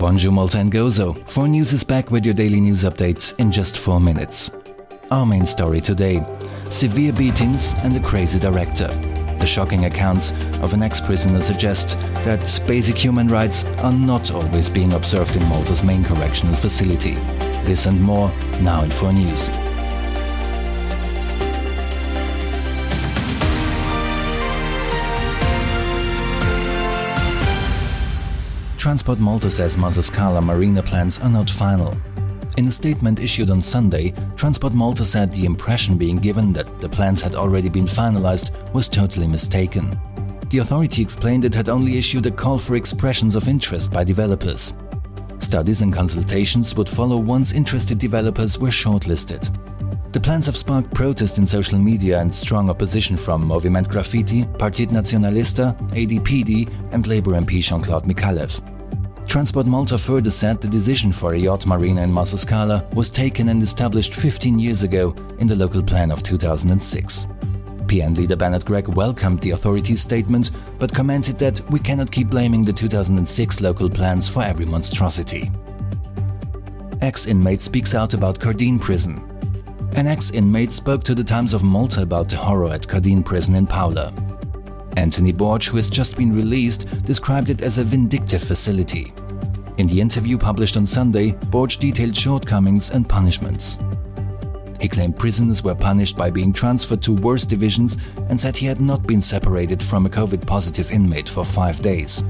Bonjour Malta and Gozo. 4 News is back with your daily news updates in just 4 minutes. Our main story today severe beatings and a crazy director. The shocking accounts of an ex prisoner suggest that basic human rights are not always being observed in Malta's main correctional facility. This and more now in 4 News. Transport Malta says Marsaskala marina plans are not final. In a statement issued on Sunday, Transport Malta said the impression being given that the plans had already been finalized was totally mistaken. The authority explained it had only issued a call for expressions of interest by developers. Studies and consultations would follow once interested developers were shortlisted. The plans have sparked protest in social media and strong opposition from Moviment Graffiti, Partit Nazzjonalista, ADPD, and Labour MP Jean-Claude Micallef. Transport Malta further said the decision for a yacht marina in Marsaskala was taken and established 15 years ago in the local plan of 2006. PN leader Bernard Grech welcomed the authority's statement, but commented that we cannot keep blaming the 2006 local plans for every monstrosity. Ex-inmate speaks out about Corradino prison. An ex-inmate spoke to the Times of Malta about the horror at Corradino prison in Paola. Anthony Borg, who has just been released, described it as a vindictive facility. In the interview published on Sunday, Borg detailed shortcomings and punishments. He claimed prisoners were punished by being transferred to worse divisions and said he had not been separated from a COVID positive inmate for five days.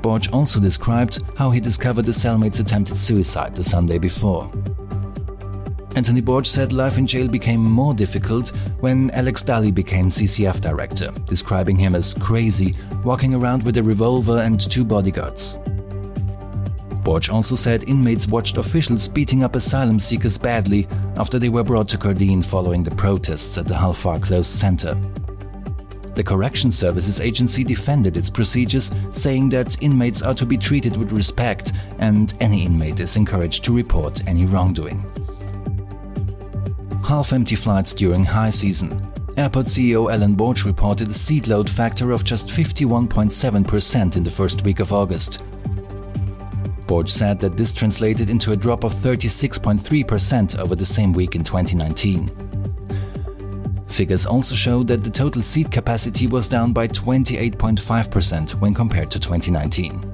Borg also described how he discovered the cellmate's attempted suicide the Sunday before. Anthony Borg said life in jail became more difficult when Alex Dalli became CCF director, describing him as crazy, walking around with a revolver and two bodyguards. Borg also said inmates watched officials beating up asylum seekers badly after they were brought to Corradino following the protests at the Halfar Close Center. The Correction Services Agency defended its procedures, saying that inmates are to be treated with respect and any inmate is encouraged to report any wrongdoing. Half empty flights during high season. Airport CEO Alan Borg reported a seat load factor of just 51.7% in the first week of August, Borge said that this translated into a drop of 36.3% over the same week in 2019. Figures also showed that the total seat capacity was down by 28.5% when compared to 2019.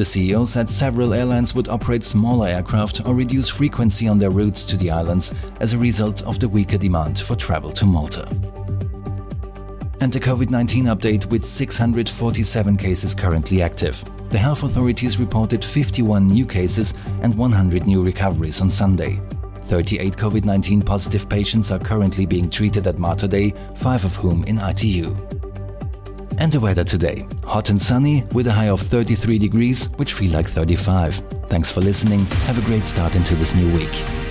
The CEO said several airlines would operate smaller aircraft or reduce frequency on their routes to the islands as a result of the weaker demand for travel to Malta. And a COVID 19 update with 647 cases currently active. The health authorities reported 51 new cases and 100 new recoveries on Sunday. 38 COVID 19 positive patients are currently being treated at Mater Dei, five of whom in ITU. And the weather today hot and sunny with a high of 33 degrees, which feel like 35. Thanks for listening. Have a great start into this new week.